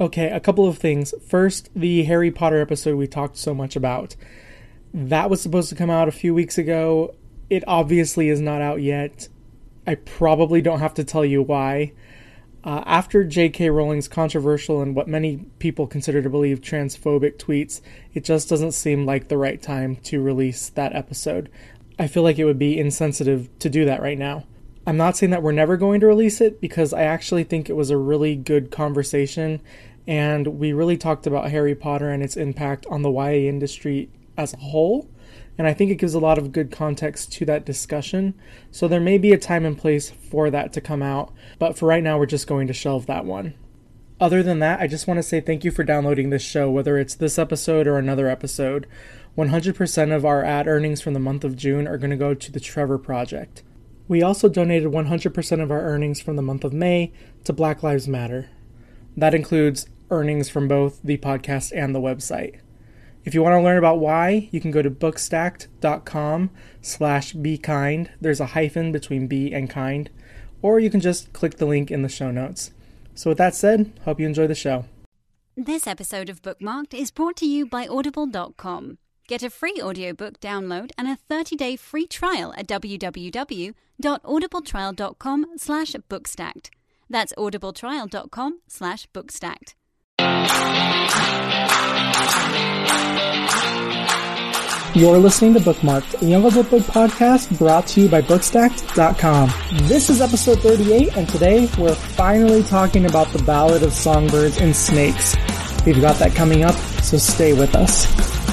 Okay, a couple of things. First, the Harry Potter episode we talked so much about. That was supposed to come out a few weeks ago. It obviously is not out yet. I probably don't have to tell you why. Uh, after J.K. Rowling's controversial and what many people consider to believe transphobic tweets, it just doesn't seem like the right time to release that episode. I feel like it would be insensitive to do that right now. I'm not saying that we're never going to release it because I actually think it was a really good conversation and we really talked about Harry Potter and its impact on the YA industry as a whole. And I think it gives a lot of good context to that discussion. So there may be a time and place for that to come out, but for right now, we're just going to shelve that one. Other than that, I just want to say thank you for downloading this show, whether it's this episode or another episode. 100% of our ad earnings from the month of June are going to go to the Trevor Project. We also donated 100% of our earnings from the month of May to Black Lives Matter. That includes earnings from both the podcast and the website. If you want to learn about why, you can go to bookstacked.com slash be kind. There's a hyphen between be and kind. Or you can just click the link in the show notes. So with that said, hope you enjoy the show. This episode of Bookmarked is brought to you by audible.com. Get a free audiobook download and a 30-day free trial at www.audibletrial.com slash bookstacked. That's audibletrial.com slash bookstacked. You're listening to Bookmarked, a Young Adult Book podcast brought to you by Bookstacked.com. This is episode 38, and today we're finally talking about the Ballad of Songbirds and Snakes. We've got that coming up, so stay with us.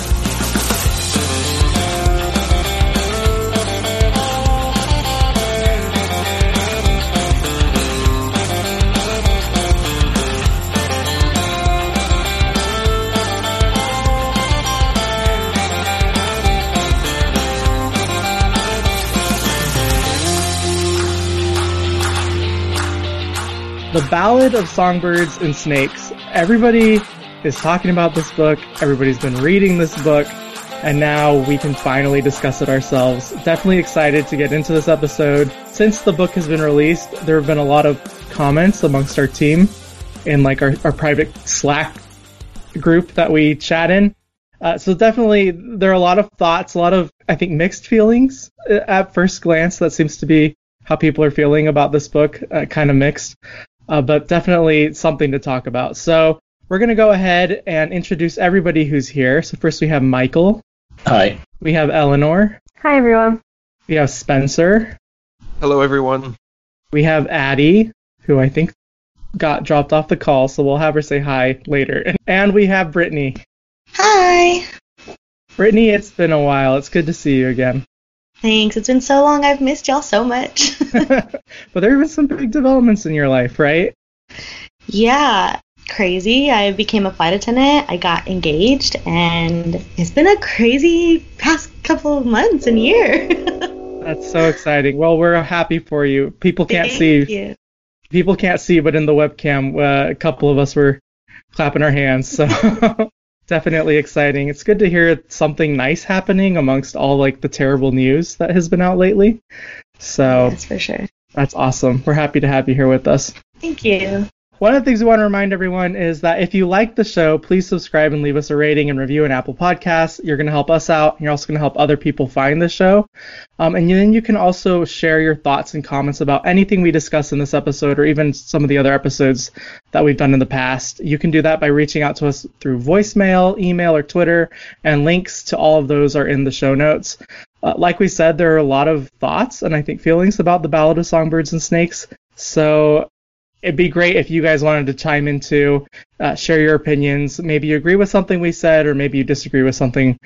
The Ballad of Songbirds and Snakes. Everybody is talking about this book. Everybody's been reading this book. And now we can finally discuss it ourselves. Definitely excited to get into this episode. Since the book has been released, there have been a lot of comments amongst our team in like our, our private Slack group that we chat in. Uh, so definitely there are a lot of thoughts, a lot of, I think, mixed feelings uh, at first glance. That seems to be how people are feeling about this book, uh, kind of mixed uh, but definitely something to talk about. So we're going to go ahead and introduce everybody who's here. So first we have Michael. Hi. We have Eleanor. Hi, everyone. We have Spencer. Hello, everyone. We have Addie, who I think got dropped off the call, so we'll have her say hi later. And we have Brittany. Hi. Brittany, it's been a while. It's good to see you again. Thanks. It's been so long. I've missed y'all so much. but there have been some big developments in your life, right? Yeah, crazy. I became a flight attendant. I got engaged, and it's been a crazy past couple of months and year. That's so exciting. Well, we're happy for you. People can't Thank see. you. People can't see, but in the webcam, uh, a couple of us were clapping our hands. So definitely exciting. It's good to hear something nice happening amongst all like the terrible news that has been out lately. So That's for sure. that's awesome. We're happy to have you here with us. Thank you. One of the things we want to remind everyone is that if you like the show, please subscribe and leave us a rating and review on Apple Podcasts. You're going to help us out. And you're also going to help other people find the show. Um, and then you can also share your thoughts and comments about anything we discuss in this episode or even some of the other episodes that we've done in the past. You can do that by reaching out to us through voicemail, email, or Twitter. And links to all of those are in the show notes. Uh, like we said, there are a lot of thoughts and I think feelings about the Ballad of Songbirds and Snakes. So it'd be great if you guys wanted to chime in too, uh, share your opinions. Maybe you agree with something we said, or maybe you disagree with something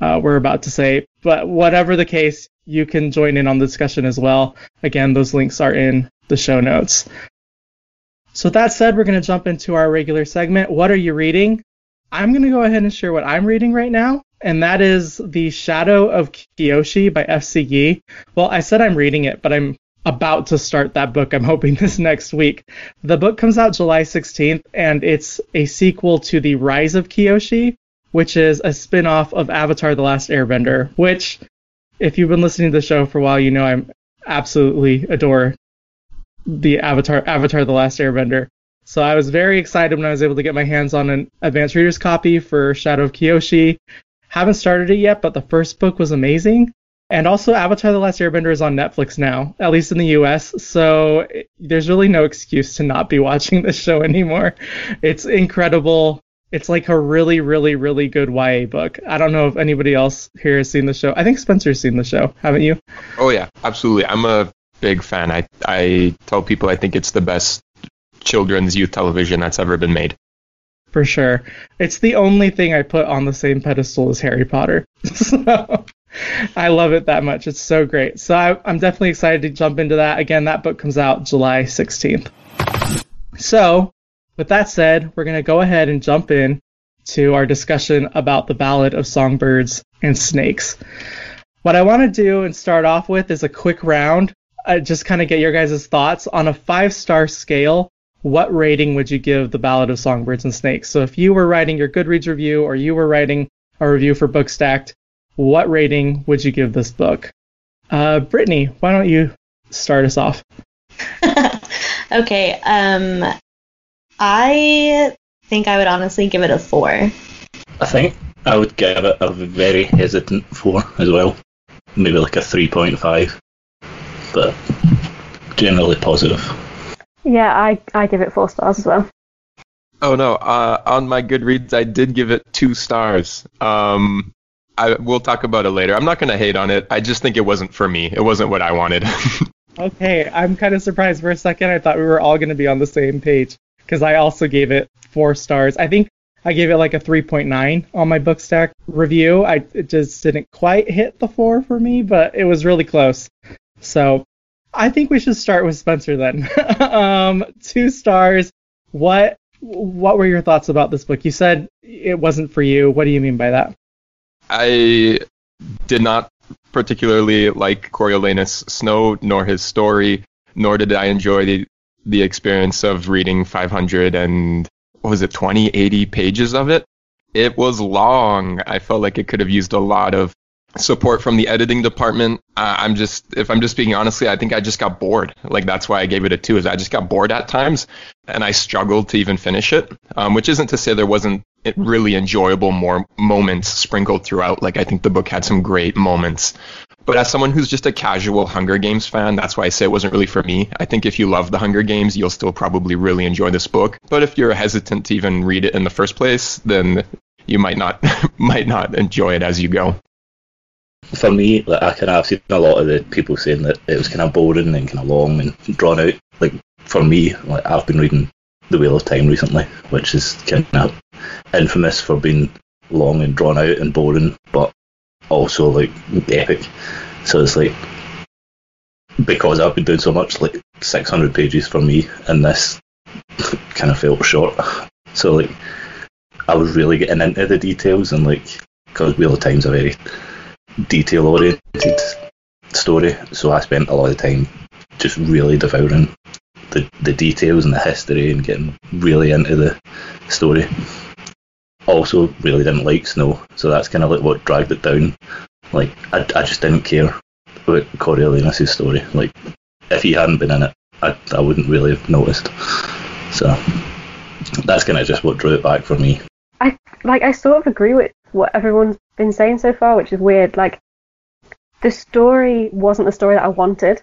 uh, we're about to say. But whatever the case, you can join in on the discussion as well. Again, those links are in the show notes. So that said, we're going to jump into our regular segment. What are you reading? I'm going to go ahead and share what I'm reading right now, and that is The Shadow of Kyoshi by F.C. Yee. Well, I said I'm reading it, but I'm about to start that book. I'm hoping this next week. The book comes out July 16th, and it's a sequel to The Rise of Kyoshi, which is a spin off of Avatar The Last Airbender, which, if you've been listening to the show for a while, you know I'm absolutely adore the Avatar Avatar The Last Airbender. So I was very excited when I was able to get my hands on an advanced reader's copy for Shadow of Kyoshi. Haven't started it yet, but the first book was amazing. And also, Avatar The Last Airbender is on Netflix now, at least in the US. So there's really no excuse to not be watching this show anymore. It's incredible. It's like a really, really, really good YA book. I don't know if anybody else here has seen the show. I think Spencer's seen the show, haven't you? Oh yeah, absolutely. I'm a big fan. I I tell people I think it's the best children's youth television that's ever been made. For sure. It's the only thing I put on the same pedestal as Harry Potter. so I love it that much. It's so great. So I, I'm definitely excited to jump into that. Again, that book comes out July 16th. So, with that said, we're going to go ahead and jump in to our discussion about the Ballad of Songbirds and Snakes. What I want to do and start off with is a quick round, uh, just kind of get your guys' thoughts on a five star scale what rating would you give The Ballad of Songbirds and Snakes? So if you were writing your Goodreads review or you were writing a review for Bookstacked, what rating would you give this book? Uh, Brittany, why don't you start us off? okay, um, I think I would honestly give it a four. I think I would give it a very hesitant four as well. Maybe like a 3.5, but generally positive. Yeah, I, I give it four stars as well. Oh no! Uh, on my Goodreads, I did give it two stars. Um, I we'll talk about it later. I'm not gonna hate on it. I just think it wasn't for me. It wasn't what I wanted. okay, I'm kind of surprised for a second. I thought we were all gonna be on the same page because I also gave it four stars. I think I gave it like a 3.9 on my Bookstack review. I it just didn't quite hit the four for me, but it was really close. So I think we should start with Spencer then. um, two stars. What what were your thoughts about this book? You said it wasn't for you. What do you mean by that? I did not particularly like Coriolanus Snow nor his story, nor did I enjoy the the experience of reading 500 and what was it 20 80 pages of it. It was long. I felt like it could have used a lot of support from the editing department. Uh, I'm just, if I'm just speaking honestly, I think I just got bored. Like that's why I gave it a two. Is I just got bored at times, and I struggled to even finish it. Um, which isn't to say there wasn't really enjoyable more moments sprinkled throughout. Like I think the book had some great moments. But as someone who's just a casual Hunger Games fan, that's why I say it wasn't really for me. I think if you love the Hunger Games, you'll still probably really enjoy this book. But if you're hesitant to even read it in the first place, then you might not might not enjoy it as you go for me, like I kind of I've seen a lot of the people saying that it was kind of boring and kind of long and drawn out. Like for me, like I've been reading The Wheel of Time recently, which is kind of infamous for being long and drawn out and boring, but also like epic. So it's like because I've been doing so much, like 600 pages for me, and this kind of felt short. So like I was really getting into the details and like because Wheel of Time's a very detail oriented story, so I spent a lot of time just really devouring the, the details and the history and getting really into the story. Also, really didn't like Snow, so that's kind of like what dragged it down. Like, I, I just didn't care about Coriolanus' story. Like, if he hadn't been in it, I, I wouldn't really have noticed. So, that's kind of just what drew it back for me. I like. I sort of agree with what everyone's been saying so far, which is weird. Like, the story wasn't the story that I wanted.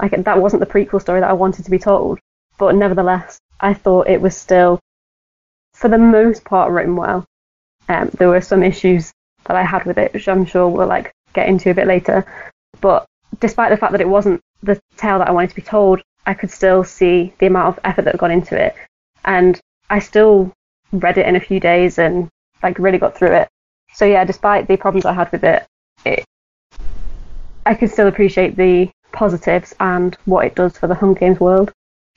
Like, that wasn't the prequel story that I wanted to be told. But nevertheless, I thought it was still, for the most part, written well. Um, there were some issues that I had with it, which I'm sure we'll like get into a bit later. But despite the fact that it wasn't the tale that I wanted to be told, I could still see the amount of effort that had gone into it, and I still read it in a few days and like really got through it. So yeah, despite the problems I had with it, it I could still appreciate the positives and what it does for the Hunger Games world.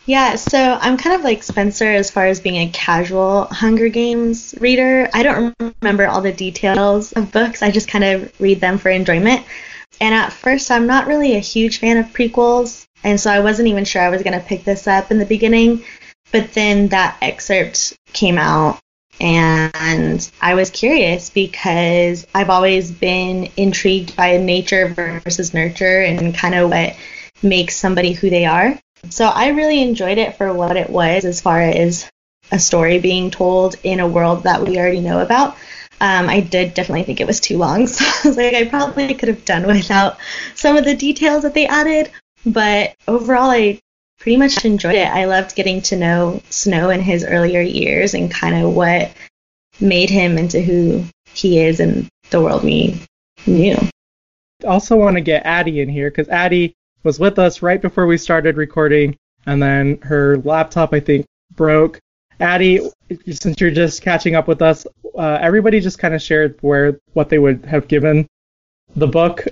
Yeah, so I'm kind of like Spencer as far as being a casual Hunger Games reader. I don't remember all the details of books, I just kind of read them for enjoyment. And at first, I'm not really a huge fan of prequels, and so I wasn't even sure I was going to pick this up in the beginning. But then that excerpt came out, and I was curious because I've always been intrigued by nature versus nurture and kind of what makes somebody who they are. So I really enjoyed it for what it was as far as a story being told in a world that we already know about. Um, I did definitely think it was too long, so I was like, I probably could have done without some of the details that they added. But overall, I pretty much enjoyed it. I loved getting to know Snow in his earlier years and kind of what made him into who he is in the world we knew. Also, want to get Addie in here because Addie was with us right before we started recording, and then her laptop, I think, broke. Addie, since you're just catching up with us, uh, everybody just kind of shared where what they would have given the book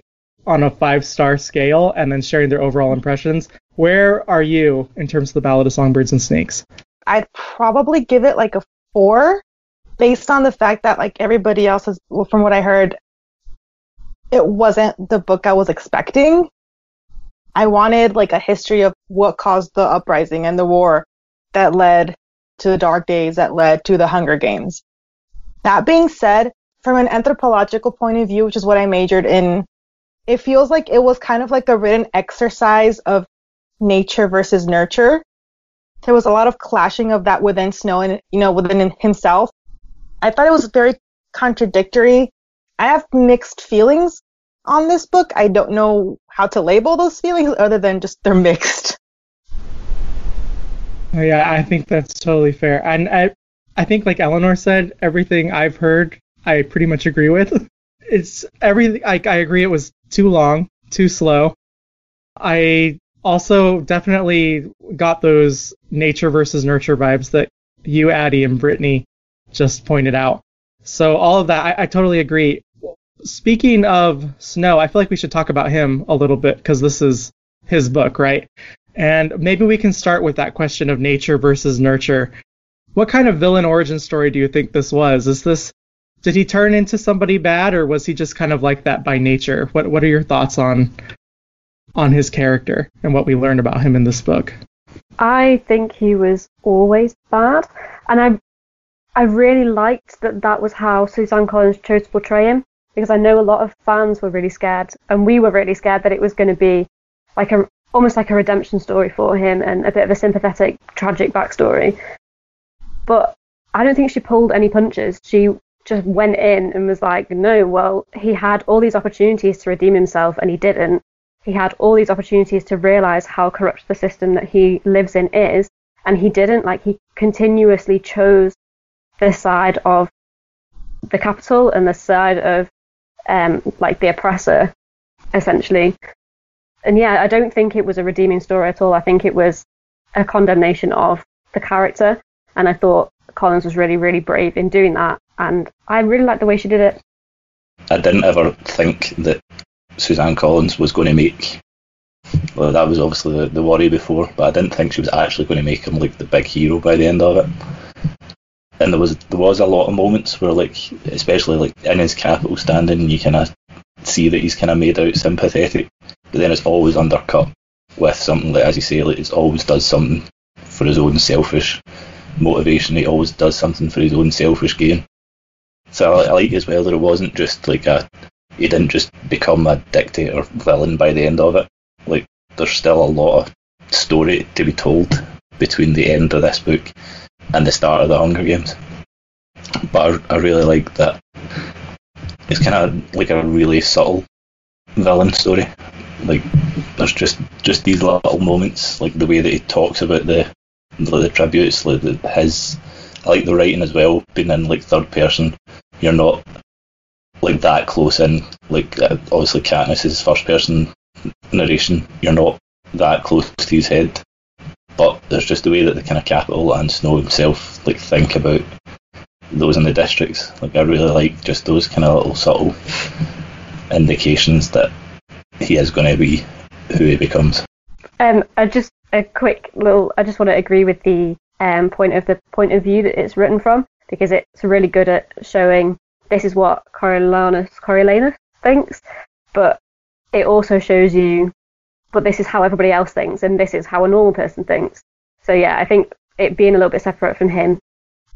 on a five star scale, and then sharing their overall impressions. Where are you in terms of the Ballad of Songbirds and Snakes? I'd probably give it like a four, based on the fact that like everybody else has, well, from what I heard, it wasn't the book I was expecting. I wanted like a history of what caused the uprising and the war that led to the dark days that led to the Hunger Games. That being said, from an anthropological point of view, which is what I majored in, it feels like it was kind of like a written exercise of nature versus nurture. There was a lot of clashing of that within Snow and, you know, within himself. I thought it was very contradictory. I have mixed feelings on this book. I don't know how to label those feelings other than just they're mixed. Oh, yeah, I think that's totally fair. And I, I think, like Eleanor said, everything I've heard, I pretty much agree with. It's everything. I, I agree. It was too long, too slow. I also definitely got those nature versus nurture vibes that you, Addie, and Brittany just pointed out. So all of that, I, I totally agree. Speaking of Snow, I feel like we should talk about him a little bit because this is his book, right? And maybe we can start with that question of nature versus nurture. What kind of villain origin story do you think this was? Is this did he turn into somebody bad or was he just kind of like that by nature? What what are your thoughts on on his character and what we learned about him in this book? I think he was always bad, and I I really liked that that was how Suzanne Collins chose to portray him because I know a lot of fans were really scared, and we were really scared that it was going to be like a almost like a redemption story for him and a bit of a sympathetic, tragic backstory. But I don't think she pulled any punches. She just went in and was like, no, well, he had all these opportunities to redeem himself and he didn't. He had all these opportunities to realize how corrupt the system that he lives in is, and he didn't. Like, he continuously chose the side of the Capitol and the side of um, like the oppressor, essentially. And yeah, I don't think it was a redeeming story at all. I think it was a condemnation of the character, and I thought Collins was really, really brave in doing that, and I really liked the way she did it. I didn't ever think that Suzanne Collins was going to make. Well, that was obviously the, the worry before, but I didn't think she was actually going to make him like the big hero by the end of it and there was there was a lot of moments where like especially like in his Capitol standing you kind of see that he's kind of made out sympathetic. But then it's always undercut with something like as you say like it always does something for his own selfish motivation. He always does something for his own selfish gain. So I, I like as well that it wasn't just like a he didn't just become a dictator villain by the end of it. Like there's still a lot of story to be told between the end of this book and the start of the Hunger Games. But I, I really like that it's kind of like a really subtle villain story. Like there's just just these little moments, like the way that he talks about the the, tributes, like the, his. I like the writing as well, being in like third person. You're not like that close in. Like uh, obviously Katniss is first person narration. You're not that close to his head but there's just the way that the kind of Capitol and Snow himself like think about those in the districts. Like I really like just those kind of little subtle indications that he is going to be who he becomes. Um, I just a quick little. I just want to agree with the um, point of the point of view that it's written from because it's really good at showing this is what Coriolanus Coriolanus thinks, but it also shows you, but this is how everybody else thinks, and this is how a normal person thinks. So yeah, I think it being a little bit separate from him,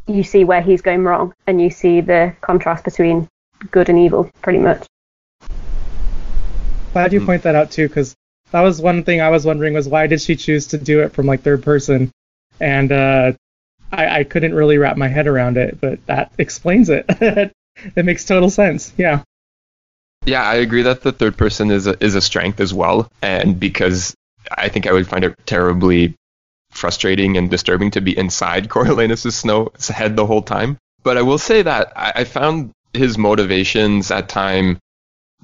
you see where he's going wrong, and you see the contrast between good and evil, pretty much. Glad you point that out too, because that was one thing I was wondering was why did she choose to do it from like third person, and uh, I, I couldn't really wrap my head around it, but that explains it. it makes total sense. Yeah. Yeah, I agree that the third person is a, is a strength as well, and because I think I would find it terribly frustrating and disturbing to be inside Coriolanus' Snow's head the whole time. But I will say that I, I found his motivations at time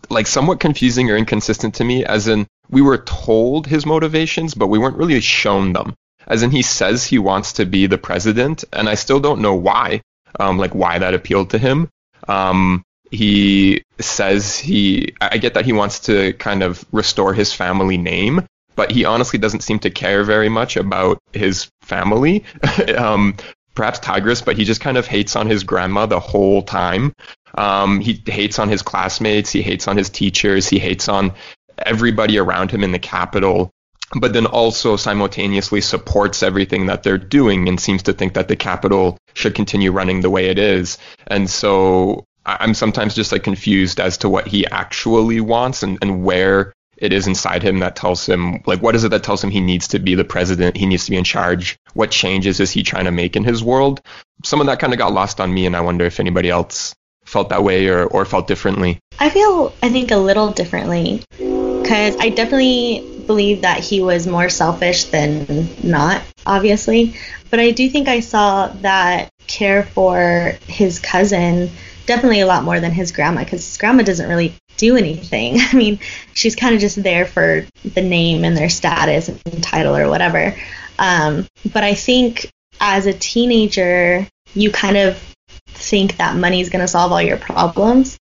like somewhat confusing or inconsistent to me, as in we were told his motivations, but we weren't really shown them. As in he says he wants to be the president, and I still don't know why, um, like why that appealed to him. Um, he says he, I get that he wants to kind of restore his family name, but he honestly doesn't seem to care very much about his family. um, perhaps Tigris, but he just kind of hates on his grandma the whole time. Um, he hates on his classmates, he hates on his teachers, he hates on everybody around him in the Capitol but then also simultaneously supports everything that they're doing and seems to think that the Capitol should continue running the way it is. And so I'm sometimes just like confused as to what he actually wants and, and where it is inside him that tells him like what is it that tells him he needs to be the president he needs to be in charge? What changes is he trying to make in his world? Some of that kind of got lost on me and i wonder if anybody else felt that way or, or felt differently. I feel i think a little differently because i definitely believe that he was more selfish than not, obviously. But I do think I saw that care for his cousin definitely a lot more than his grandma because his grandma doesn't really do anything. I mean, she's kind of just there for the name and their status and title or whatever. Um, but I think as a teenager, you kind of think that money's going to solve all your problems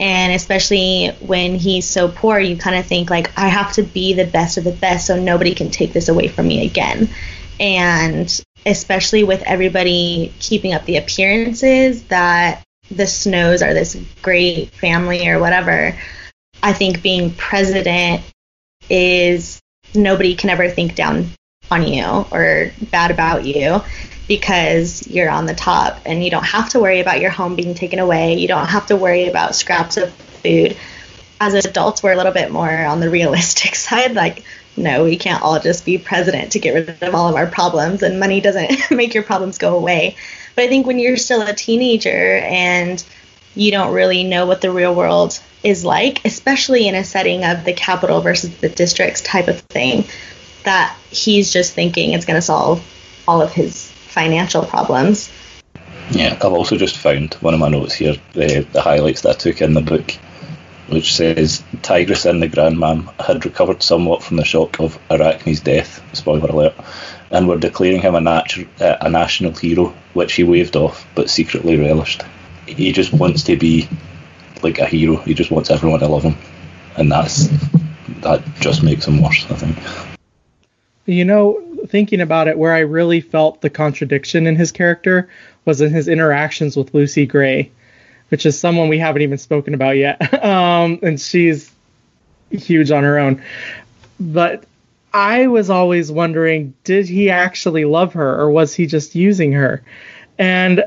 and especially when he's so poor you kind of think like i have to be the best of the best so nobody can take this away from me again and especially with everybody keeping up the appearances that the snows are this great family or whatever i think being president is nobody can ever think down on you or bad about you because you're on the top and you don't have to worry about your home being taken away. You don't have to worry about scraps of food. As adults, we're a little bit more on the realistic side. Like, no, we can't all just be president to get rid of all of our problems, and money doesn't make your problems go away. But I think when you're still a teenager and you don't really know what the real world is like, especially in a setting of the Capitol versus the districts type of thing, that he's just thinking it's going to solve all of his financial problems. Yeah, I've also just found one of my notes here, the, the highlights that I took in the book, which says Tigris and the Grandma'am had recovered somewhat from the shock of Arachne's death, spoiler alert, and were declaring him a, natu- uh, a national hero, which he waved off but secretly relished. He just wants to be like a hero. He just wants everyone to love him, and that's that just makes him worse. I think. You know, thinking about it, where I really felt the contradiction in his character was in his interactions with Lucy Gray, which is someone we haven't even spoken about yet. um, and she's huge on her own. But I was always wondering, did he actually love her or was he just using her? And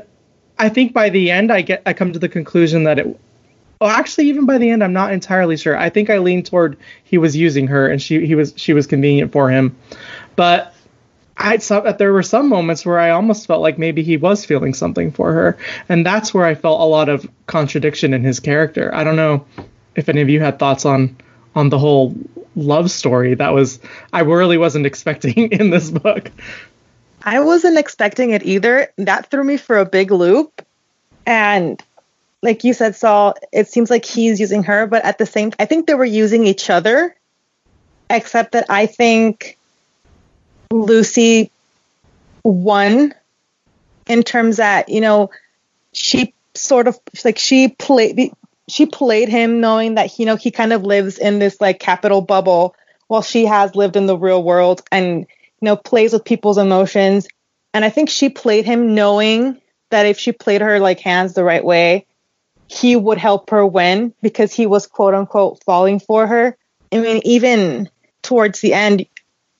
I think by the end I get I come to the conclusion that it well actually even by the end I'm not entirely sure. I think I lean toward he was using her and she he was she was convenient for him. But I there were some moments where I almost felt like maybe he was feeling something for her, and that's where I felt a lot of contradiction in his character. I don't know if any of you had thoughts on on the whole love story that was I really wasn't expecting in this book. I wasn't expecting it either. That threw me for a big loop. And like you said, Saul, it seems like he's using her, but at the same I think they were using each other. Except that I think Lucy won in terms that you know she sort of like she played she played him knowing that you know he kind of lives in this like Capitol bubble while she has lived in the real world and you know, plays with people's emotions. And I think she played him knowing that if she played her like hands the right way, he would help her win because he was quote unquote falling for her. I mean, even towards the end,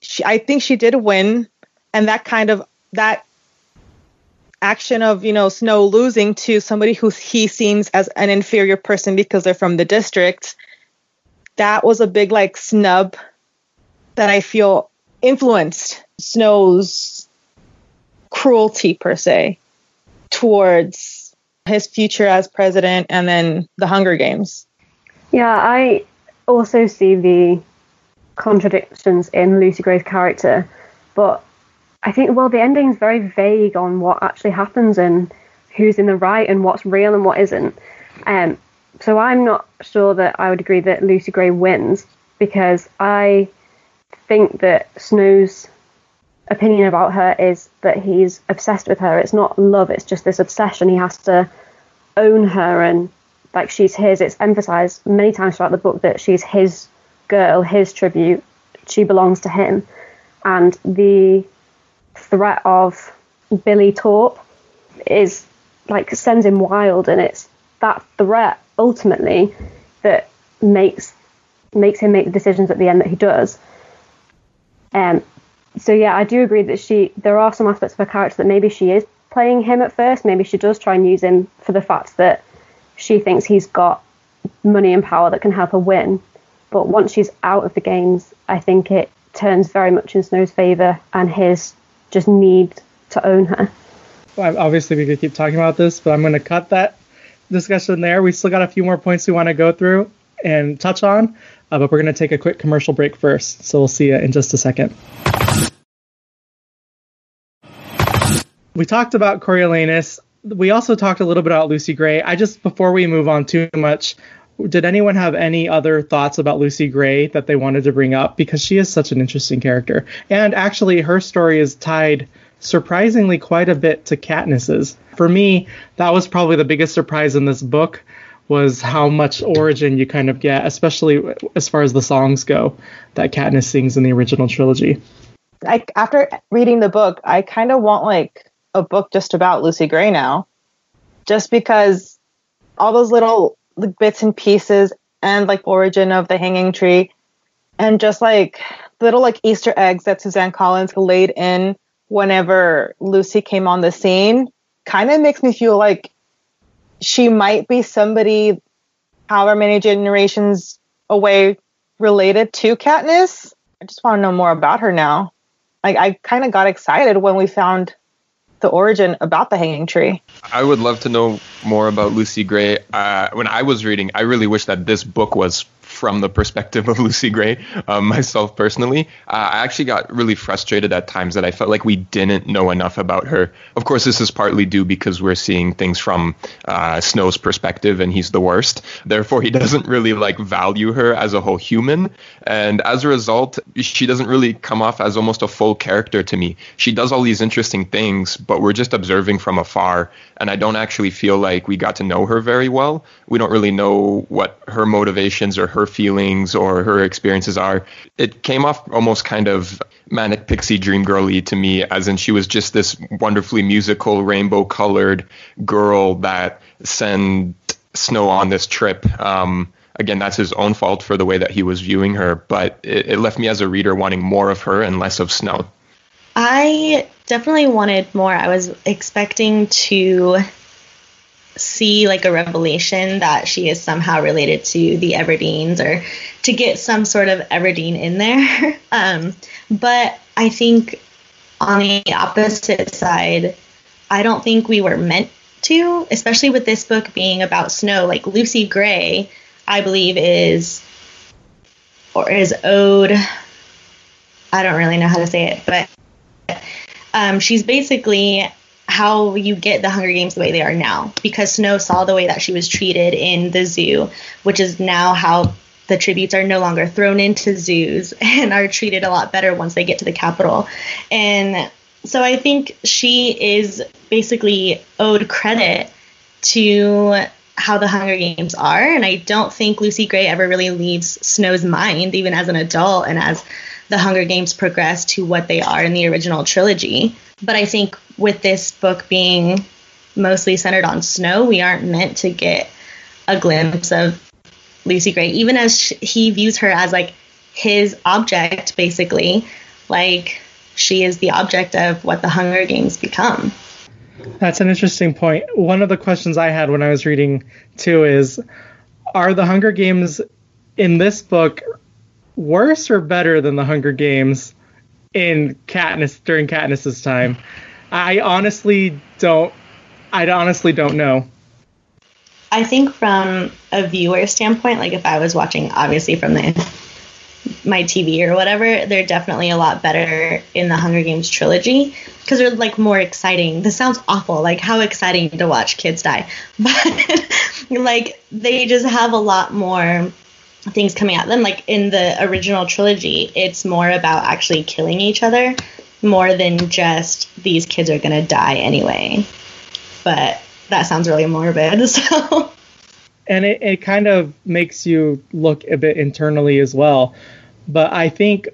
she, I think she did win, and that kind of that action of you know Snow losing to somebody who he seems as an inferior person because they're from the district, that was a big like snub that I feel influenced Snow's cruelty per se towards his future as president and then the Hunger Games. Yeah, I also see the contradictions in Lucy Gray's character, but I think well the ending is very vague on what actually happens and who's in the right and what's real and what isn't. Um, so I'm not sure that I would agree that Lucy Gray wins because I think that Snow's opinion about her is that he's obsessed with her. It's not love, it's just this obsession. He has to own her and like she's his. It's emphasized many times throughout the book that she's his girl, his tribute. She belongs to him. And the threat of Billy Taupe is like sends him wild and it's that threat ultimately that makes makes him make the decisions at the end that he does. Um, so yeah, I do agree that she. There are some aspects of her character that maybe she is playing him at first. Maybe she does try and use him for the fact that she thinks he's got money and power that can help her win. But once she's out of the games, I think it turns very much in Snow's favour and his just need to own her. Well, obviously, we could keep talking about this, but I'm going to cut that discussion there. We still got a few more points we want to go through and touch on, uh, but we're going to take a quick commercial break first. So we'll see you in just a second. We talked about Coriolanus. We also talked a little bit about Lucy Gray. I just, before we move on too much, did anyone have any other thoughts about Lucy Gray that they wanted to bring up? Because she is such an interesting character. And actually, her story is tied surprisingly quite a bit to Katniss's. For me, that was probably the biggest surprise in this book was how much origin you kind of get, especially as far as the songs go that Katniss sings in the original trilogy. Like after reading the book, I kind of want like a book just about Lucy Gray now, just because all those little like, bits and pieces and like origin of the hanging tree, and just like little like Easter eggs that Suzanne Collins laid in whenever Lucy came on the scene, kind of makes me feel like she might be somebody, however many generations away, related to Katniss. I just want to know more about her now. Like I kind of got excited when we found the origin about the hanging tree. I would love to know more about Lucy Gray. Uh, when I was reading, I really wish that this book was from the perspective of Lucy Gray, um, myself personally. Uh, I actually got really frustrated at times that I felt like we didn't know enough about her. Of course, this is partly due because we're seeing things from uh, Snow's perspective, and he's the worst. Therefore, he doesn't really like value her as a whole human, and as a result, she doesn't really come off as almost a full character to me. She does all these interesting things, but we're just observing from afar, and I don't actually feel like we got to know her very well. We don't really know what her motivations or her feelings or her experiences are. It came off almost kind of manic pixie dream girly to me, as in she was just this wonderfully musical, rainbow colored girl that sent Snow on this trip. Um, again, that's his own fault for the way that he was viewing her, but it, it left me as a reader wanting more of her and less of Snow. I definitely wanted more. I was expecting to see like a revelation that she is somehow related to the Everdeens or to get some sort of Everdeen in there. um, but I think on the opposite side, I don't think we were meant to, especially with this book being about snow. Like Lucy Gray, I believe is or is owed. I don't really know how to say it, but um, she's basically how you get the Hunger Games the way they are now because Snow saw the way that she was treated in the zoo, which is now how the tributes are no longer thrown into zoos and are treated a lot better once they get to the Capitol. And so I think she is basically owed credit to how the Hunger Games are. And I don't think Lucy Gray ever really leaves Snow's mind, even as an adult and as the Hunger Games progress to what they are in the original trilogy. But I think with this book being mostly centered on Snow, we aren't meant to get a glimpse of Lucy Gray, even as sh- he views her as like his object, basically. Like she is the object of what the Hunger Games become. That's an interesting point. One of the questions I had when I was reading too is are the Hunger Games in this book worse or better than the Hunger Games in Katniss during Katniss's time? I honestly don't I honestly don't know. I think from a viewer standpoint, like if I was watching obviously from the my TV or whatever, they're definitely a lot better in the Hunger Games trilogy because they're like more exciting. This sounds awful, like how exciting to watch kids die, but like they just have a lot more things coming at them. Like in the original trilogy, it's more about actually killing each other more than just these kids are gonna die anyway. But that sounds really morbid, so. And it, it kind of makes you look a bit internally as well but I think,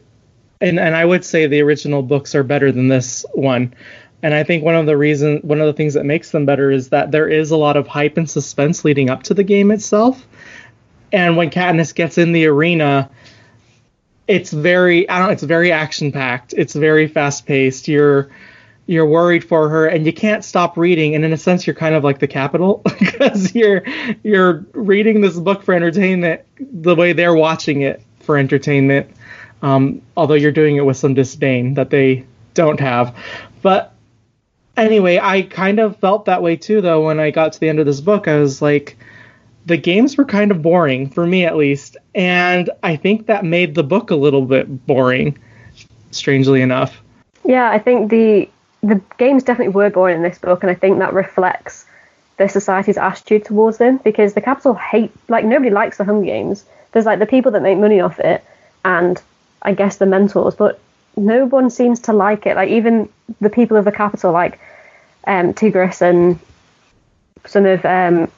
and, and I would say the original books are better than this one. And I think one of the reason, one of the things that makes them better is that there is a lot of hype and suspense leading up to the game itself. And when Katniss gets in the arena, it's very, I don't, it's very action packed. It's very fast paced. You're, you're worried for her, and you can't stop reading. And in a sense, you're kind of like the Capitol because you're, you're reading this book for entertainment the way they're watching it for entertainment, um, although you're doing it with some disdain that they don't have. But anyway, I kind of felt that way too, though, when I got to the end of this book. I was like, the games were kind of boring, for me at least. And I think that made the book a little bit boring, strangely enough. Yeah, I think the the games definitely were boring in this book, and I think that reflects the society's attitude towards them because the Capitol hate like nobody likes the Hunger Games there's like the people that make money off it, and I guess the mentors, but no one seems to like it. Like even the people of the Capitol, like um, Tigris and some of um,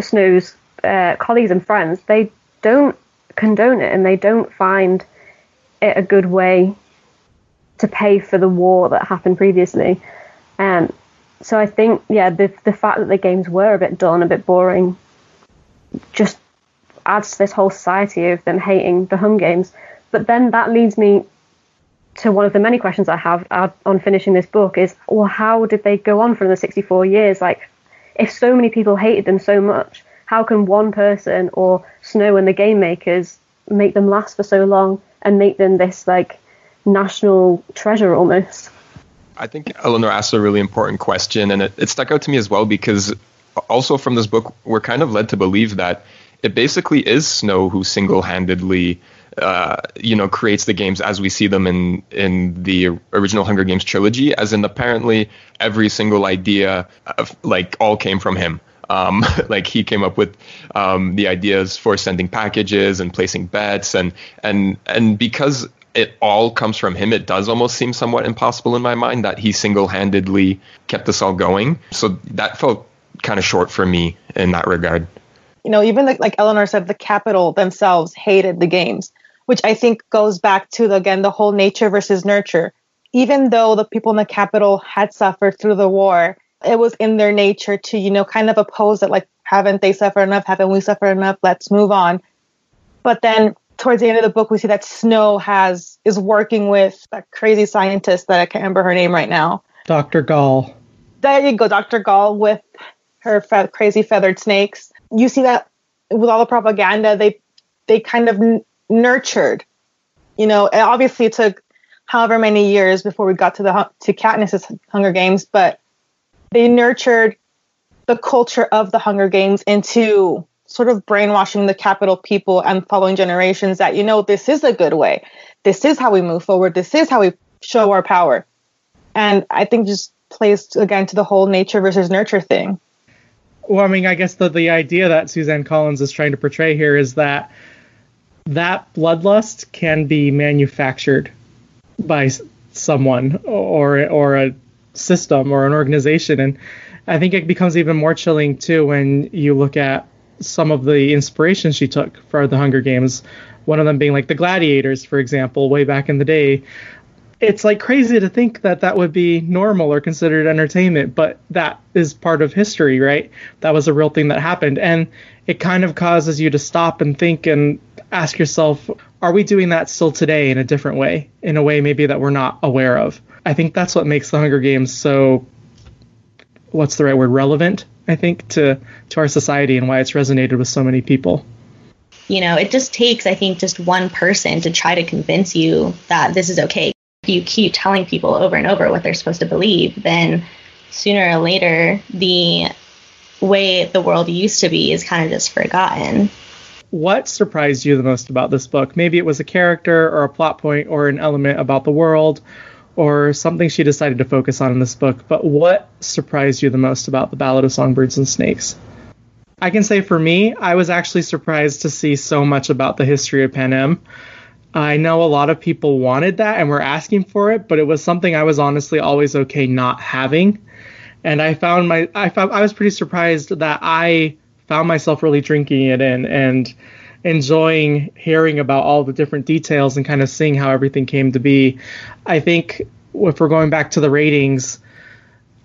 Snow's uh, colleagues and friends, they don't condone it and they don't find it a good way to pay for the war that happened previously. Um, so I think, yeah, the the fact that the games were a bit dull, a bit boring, just adds to this whole society of them hating the home Games. But then that leads me to one of the many questions I have on finishing this book is, well, how did they go on for the 64 years? Like, if so many people hated them so much, how can one person or Snow and the game makers make them last for so long and make them this like national treasure almost? I think Eleanor asked a really important question, and it, it stuck out to me as well because also from this book, we're kind of led to believe that it basically is Snow who single-handedly, uh, you know, creates the games as we see them in in the original Hunger Games trilogy. As in, apparently, every single idea, of, like, all came from him. Um, like he came up with um, the ideas for sending packages and placing bets, and and and because it all comes from him, it does almost seem somewhat impossible in my mind that he single-handedly kept us all going. So that felt kind of short for me in that regard you know, even the, like Eleanor said, the Capitol themselves hated the games, which I think goes back to the, again the whole nature versus nurture. Even though the people in the Capitol had suffered through the war, it was in their nature to you know kind of oppose it. Like, haven't they suffered enough? Haven't we suffered enough? Let's move on. But then towards the end of the book, we see that Snow has is working with that crazy scientist that I can't remember her name right now. Dr. Gall. There you go, Dr. Gall with her fe- crazy feathered snakes you see that with all the propaganda they they kind of n- nurtured you know obviously it took however many years before we got to the to Katniss's Hunger Games but they nurtured the culture of the Hunger Games into sort of brainwashing the Capitol people and following generations that you know this is a good way. This is how we move forward. This is how we show our power. And i think just plays again to the whole nature versus nurture thing. Well, I mean, I guess the the idea that Suzanne Collins is trying to portray here is that that bloodlust can be manufactured by someone or or a system or an organization, and I think it becomes even more chilling too when you look at some of the inspiration she took for the Hunger Games. one of them being like the gladiators, for example, way back in the day. It's like crazy to think that that would be normal or considered entertainment, but that is part of history, right? That was a real thing that happened. And it kind of causes you to stop and think and ask yourself, are we doing that still today in a different way? In a way maybe that we're not aware of. I think that's what makes the Hunger Games so what's the right word relevant I think to to our society and why it's resonated with so many people. You know, it just takes I think just one person to try to convince you that this is okay. If you keep telling people over and over what they're supposed to believe, then sooner or later the way the world used to be is kind of just forgotten. What surprised you the most about this book? Maybe it was a character or a plot point or an element about the world or something she decided to focus on in this book, but what surprised you the most about the Ballad of Songbirds and Snakes? I can say for me, I was actually surprised to see so much about the history of Panem. I know a lot of people wanted that and were asking for it, but it was something I was honestly always okay not having. And I found my I found I was pretty surprised that I found myself really drinking it in and enjoying hearing about all the different details and kind of seeing how everything came to be. I think if we're going back to the ratings,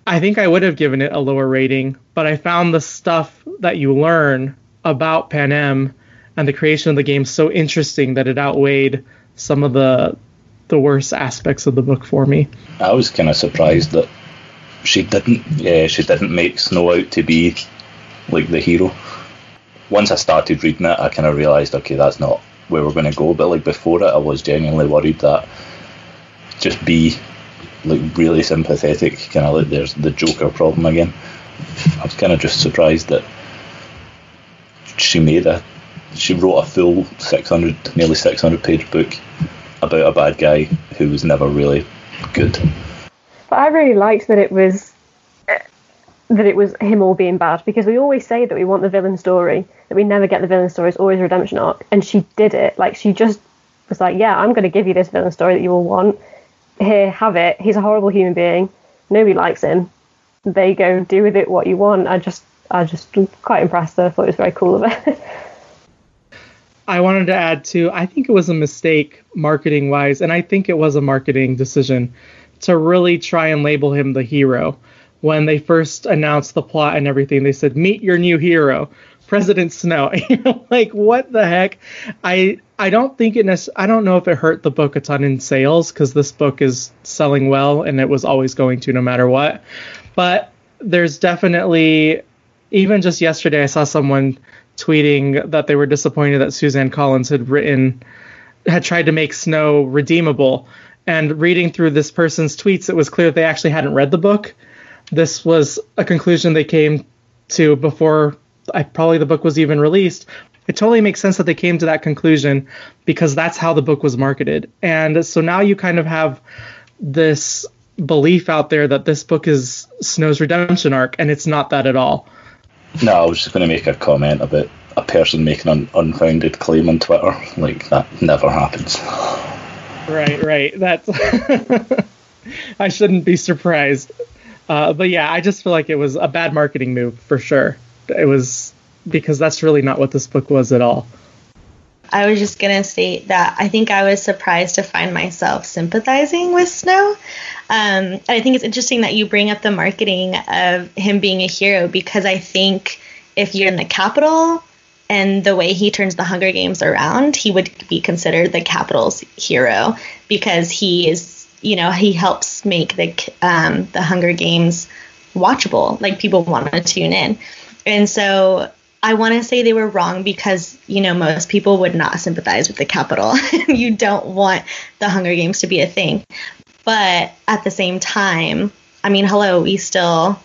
I think I would have given it a lower rating, but I found the stuff that you learn about Pan Panem and the creation of the game so interesting that it outweighed some of the the worst aspects of the book for me. I was kind of surprised that she didn't yeah, she didn't make Snow out to be like the hero once I started reading it, I kind of realised, okay, that's not where we're going to go. But like before it, I was genuinely worried that just be like really sympathetic, kind of like there's the Joker problem again. I was kind of just surprised that she made a, she wrote a full 600, nearly 600 page book about a bad guy who was never really good. But I really liked that it was that it was him all being bad because we always say that we want the villain story, that we never get the villain story. It's always a redemption arc, and she did it. Like she just was like, "Yeah, I'm going to give you this villain story that you all want. Here, have it. He's a horrible human being. Nobody likes him. They go. Do with it what you want." I just, I just quite impressed. I thought it was very cool of it. I wanted to add too. I think it was a mistake marketing wise, and I think it was a marketing decision to really try and label him the hero when they first announced the plot and everything, they said, "Meet your new hero, President Snow." like what the heck? I I don't think it. Nec- I don't know if it hurt the book a ton in sales because this book is selling well and it was always going to no matter what. But there's definitely even just yesterday I saw someone tweeting that they were disappointed that Suzanne Collins had written had tried to make Snow redeemable. And reading through this person's tweets, it was clear they actually hadn't read the book this was a conclusion they came to before I, probably the book was even released. It totally makes sense that they came to that conclusion because that's how the book was marketed. And so now you kind of have this belief out there that this book is Snow's redemption arc, and it's not that at all. No, I was just going to make a comment about a person making an unfounded claim on Twitter. Like, that never happens. Right, right. That's. I shouldn't be surprised. Uh, but yeah, I just feel like it was a bad marketing move for sure. It was because that's really not what this book was at all. I was just gonna state that I think I was surprised to find myself sympathizing with Snow. Um, I think it's interesting that you bring up the marketing of him being a hero because I think if you're in the Capitol and the way he turns the Hunger Games around, he would be considered the Capitol's hero because he is you know, he helps make the um, the Hunger Games watchable. Like people want to tune in, and so I want to say they were wrong because you know most people would not sympathize with the Capitol. you don't want the Hunger Games to be a thing, but at the same time, I mean, hello, we still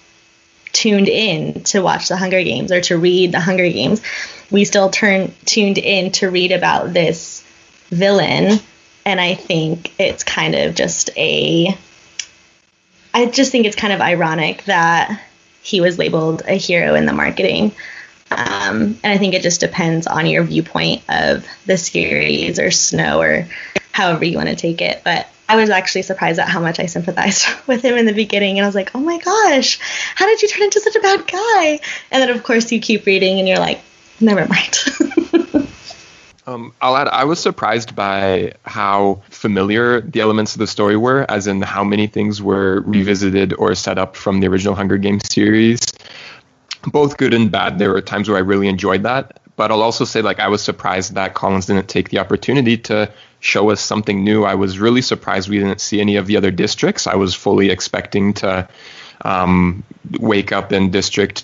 tuned in to watch the Hunger Games or to read the Hunger Games. We still turn tuned in to read about this villain and I think it's kind of just a. I just think it's kind of ironic that he was labeled a hero in the marketing. Um, and I think it just depends on your viewpoint of the series or Snow or however you want to take it. But I was actually surprised at how much I sympathized with him in the beginning. And I was like, oh my gosh, how did you turn into such a bad guy? And then, of course, you keep reading and you're like, never mind. Um, I'll add, I was surprised by how familiar the elements of the story were, as in how many things were revisited or set up from the original Hunger Games series. Both good and bad. There were times where I really enjoyed that. But I'll also say, like, I was surprised that Collins didn't take the opportunity to show us something new. I was really surprised we didn't see any of the other districts. I was fully expecting to um, wake up in District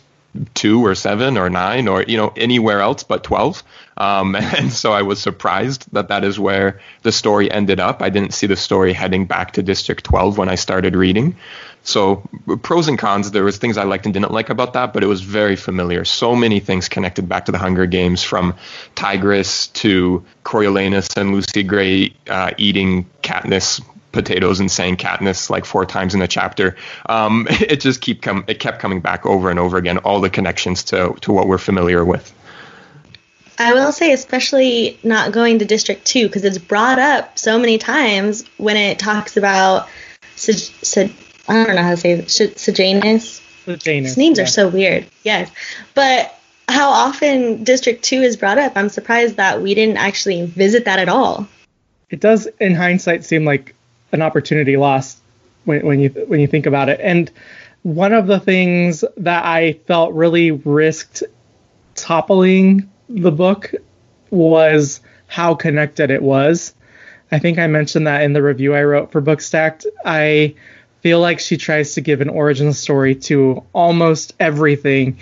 two or seven or nine or you know anywhere else but 12 um, and so i was surprised that that is where the story ended up. I didn't see the story heading back to district 12 when i started reading. So pros and cons there was things i liked and didn't like about that but it was very familiar. So many things connected back to the hunger games from tigris to coriolanus and lucy gray uh, eating katniss potatoes and saying Katniss like four times in the chapter. Um, it just keep come it kept coming back over and over again. All the connections to to what we're familiar with. I will say, especially not going to District Two because it's brought up so many times when it talks about. I don't know how to say it. Sejanus. Sejanus. names yeah. are so weird. Yes, but how often District Two is brought up? I'm surprised that we didn't actually visit that at all. It does, in hindsight, seem like an opportunity lost when, when you when you think about it. And one of the things that I felt really risked toppling the book was how connected it was. I think I mentioned that in the review I wrote for Bookstacked. I feel like she tries to give an origin story to almost everything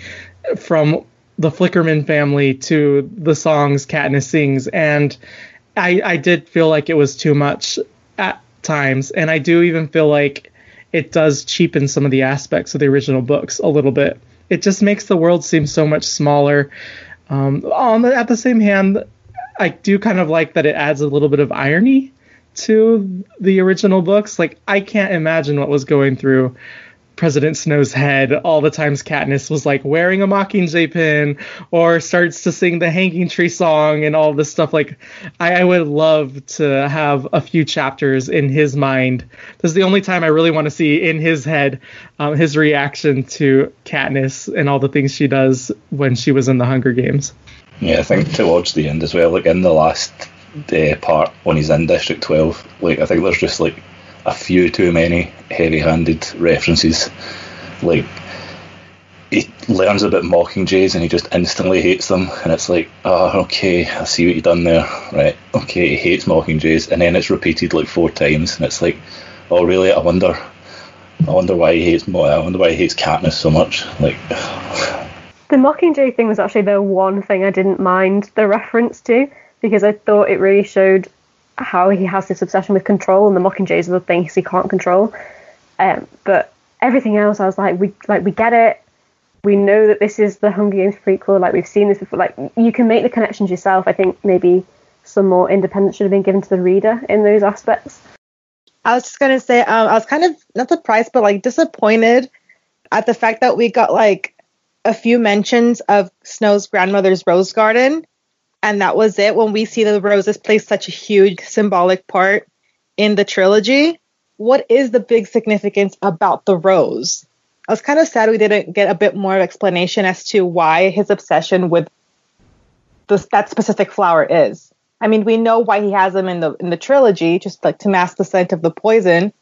from the Flickerman family to the songs Katniss sings. And I, I did feel like it was too much times, and I do even feel like it does cheapen some of the aspects of the original books a little bit. It just makes the world seem so much smaller. Um, on the, at the same hand, I do kind of like that it adds a little bit of irony to the original books. Like I can't imagine what was going through President Snow's head all the times Katniss was like wearing a Mockingjay pin or starts to sing the Hanging Tree song and all this stuff. Like, I, I would love to have a few chapters in his mind. This is the only time I really want to see in his head um, his reaction to Katniss and all the things she does when she was in the Hunger Games. Yeah, I think towards the end as well, like in the last uh, part when he's in District 12, like I think there's just like a few too many heavy-handed references. Like he learns about mockingjays and he just instantly hates them, and it's like, oh, okay, I see what you've done there, right? Okay, he hates mockingjays, and then it's repeated like four times, and it's like, oh, really? I wonder, I wonder why he hates, I wonder why he hates Katniss so much. Like, the Mockingjay thing was actually the one thing I didn't mind the reference to because I thought it really showed how he has this obsession with control, and the Mockingjays are the things he can't control. Um, but everything else, I was like, we like we get it. We know that this is the Hunger Games prequel. Like we've seen this before. Like you can make the connections yourself. I think maybe some more independence should have been given to the reader in those aspects. I was just gonna say, um, I was kind of not surprised, but like disappointed at the fact that we got like a few mentions of Snow's grandmother's rose garden and that was it. When we see the roses play such a huge symbolic part in the trilogy what is the big significance about the rose? I was kind of sad we didn't get a bit more explanation as to why his obsession with that specific flower is. I mean we know why he has them in the in the trilogy just like to mask the scent of the poison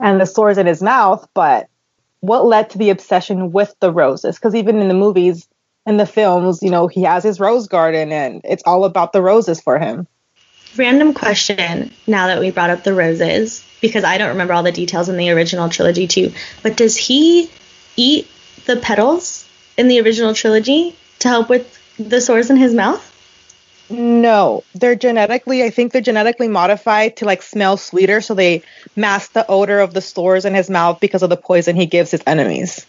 and the sores in his mouth but what led to the obsession with the roses? Because even in the movies in the films, you know, he has his rose garden and it's all about the roses for him. Random question now that we brought up the roses, because I don't remember all the details in the original trilogy too, but does he eat the petals in the original trilogy to help with the sores in his mouth? No, they're genetically, I think they're genetically modified to like smell sweeter, so they mask the odor of the sores in his mouth because of the poison he gives his enemies.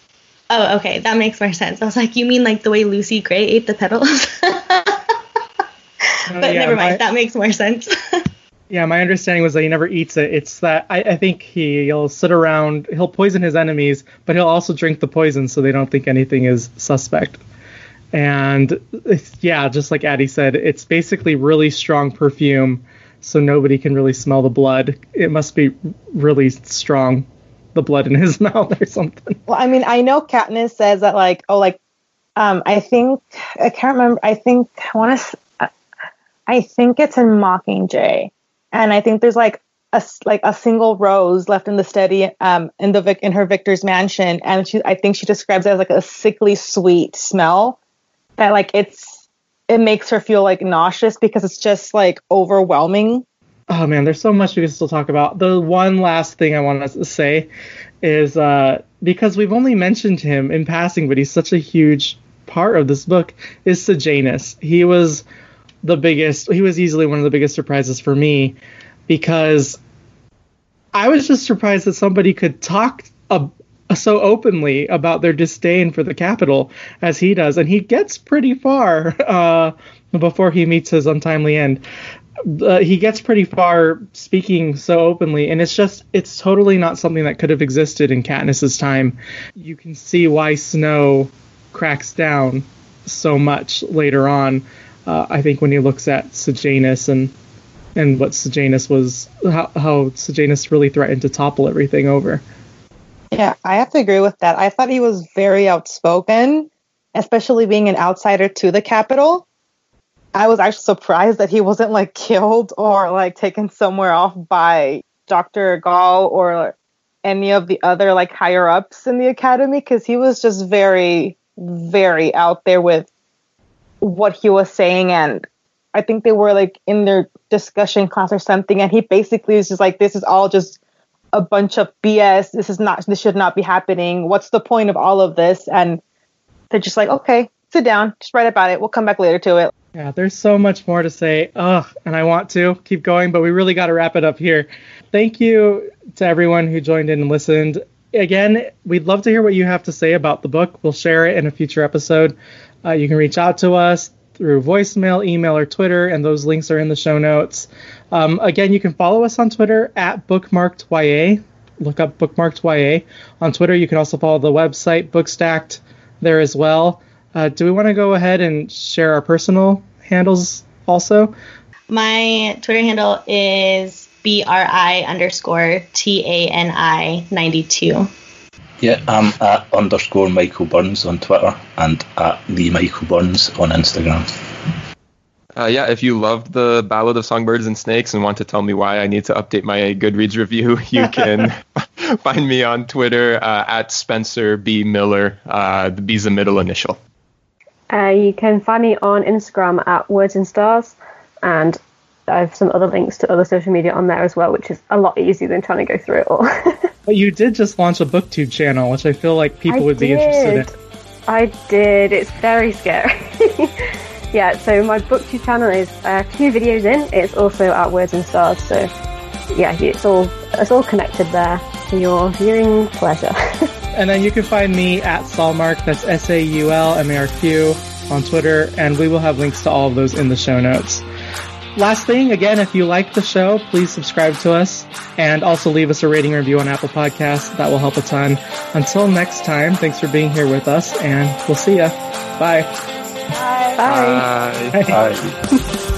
Oh, okay, that makes more sense. I was like, you mean like the way Lucy Gray ate the petals? but uh, yeah, never mind, my, that makes more sense. yeah, my understanding was that he never eats it. It's that I, I think he, he'll sit around, he'll poison his enemies, but he'll also drink the poison so they don't think anything is suspect. And yeah, just like Addie said, it's basically really strong perfume, so nobody can really smell the blood. It must be really strong the blood in his mouth or something. Well, I mean, I know Katniss says that like, oh, like, um, I think I can't remember. I think I want to. I think it's in Mockingjay, and I think there's like a like a single rose left in the study um in the Vic in her Victor's mansion, and she I think she describes it as like a sickly sweet smell that like it's it makes her feel like nauseous because it's just like overwhelming. Oh man, there's so much we can still talk about. The one last thing I want to say is uh, because we've only mentioned him in passing, but he's such a huge part of this book is Sejanus. He was the biggest. He was easily one of the biggest surprises for me because I was just surprised that somebody could talk so openly about their disdain for the Capitol as he does, and he gets pretty far uh, before he meets his untimely end. Uh, he gets pretty far speaking so openly, and it's just it's totally not something that could have existed in Katniss's time. You can see why Snow cracks down so much later on. Uh, I think when he looks at Sejanus and and what Sejanus was, how, how Sejanus really threatened to topple everything over. Yeah, I have to agree with that. I thought he was very outspoken, especially being an outsider to the Capitol. I was actually surprised that he wasn't like killed or like taken somewhere off by Dr. Gall or any of the other like higher ups in the academy because he was just very, very out there with what he was saying. And I think they were like in their discussion class or something. And he basically was just like, this is all just a bunch of BS. This is not, this should not be happening. What's the point of all of this? And they're just like, okay, sit down, just write about it. We'll come back later to it. Yeah, there's so much more to say. Ugh, and I want to keep going, but we really got to wrap it up here. Thank you to everyone who joined in and listened. Again, we'd love to hear what you have to say about the book. We'll share it in a future episode. Uh, you can reach out to us through voicemail, email, or Twitter, and those links are in the show notes. Um, again, you can follow us on Twitter at bookmarkedya. Look up bookmarkedya. On Twitter, you can also follow the website Bookstacked there as well. Uh, do we want to go ahead and share our personal handles also? My Twitter handle is BRI underscore T A N I 92. Yeah, I'm at underscore Michael Burns on Twitter and at the Michael Burns on Instagram. Uh, yeah, if you loved the Ballad of Songbirds and Snakes and want to tell me why I need to update my Goodreads review, you can find me on Twitter uh, at Spencer B Miller. Uh, the B's a middle initial. Uh, you can find me on Instagram at Words and Stars, and I have some other links to other social media on there as well, which is a lot easier than trying to go through it all. but you did just launch a booktube channel, which I feel like people I would did. be interested in. I did. It's very scary. yeah, so my booktube channel is uh, two videos in. It's also at Words and Stars, so yeah, it's all it's all connected there for your viewing pleasure. and then you can find me at Saulmarq. That's S A U L M A R Q on Twitter, and we will have links to all of those in the show notes. Last thing, again, if you like the show, please subscribe to us and also leave us a rating review on Apple Podcasts. That will help a ton. Until next time, thanks for being here with us, and we'll see ya. Bye. Bye. Bye. Bye. Bye.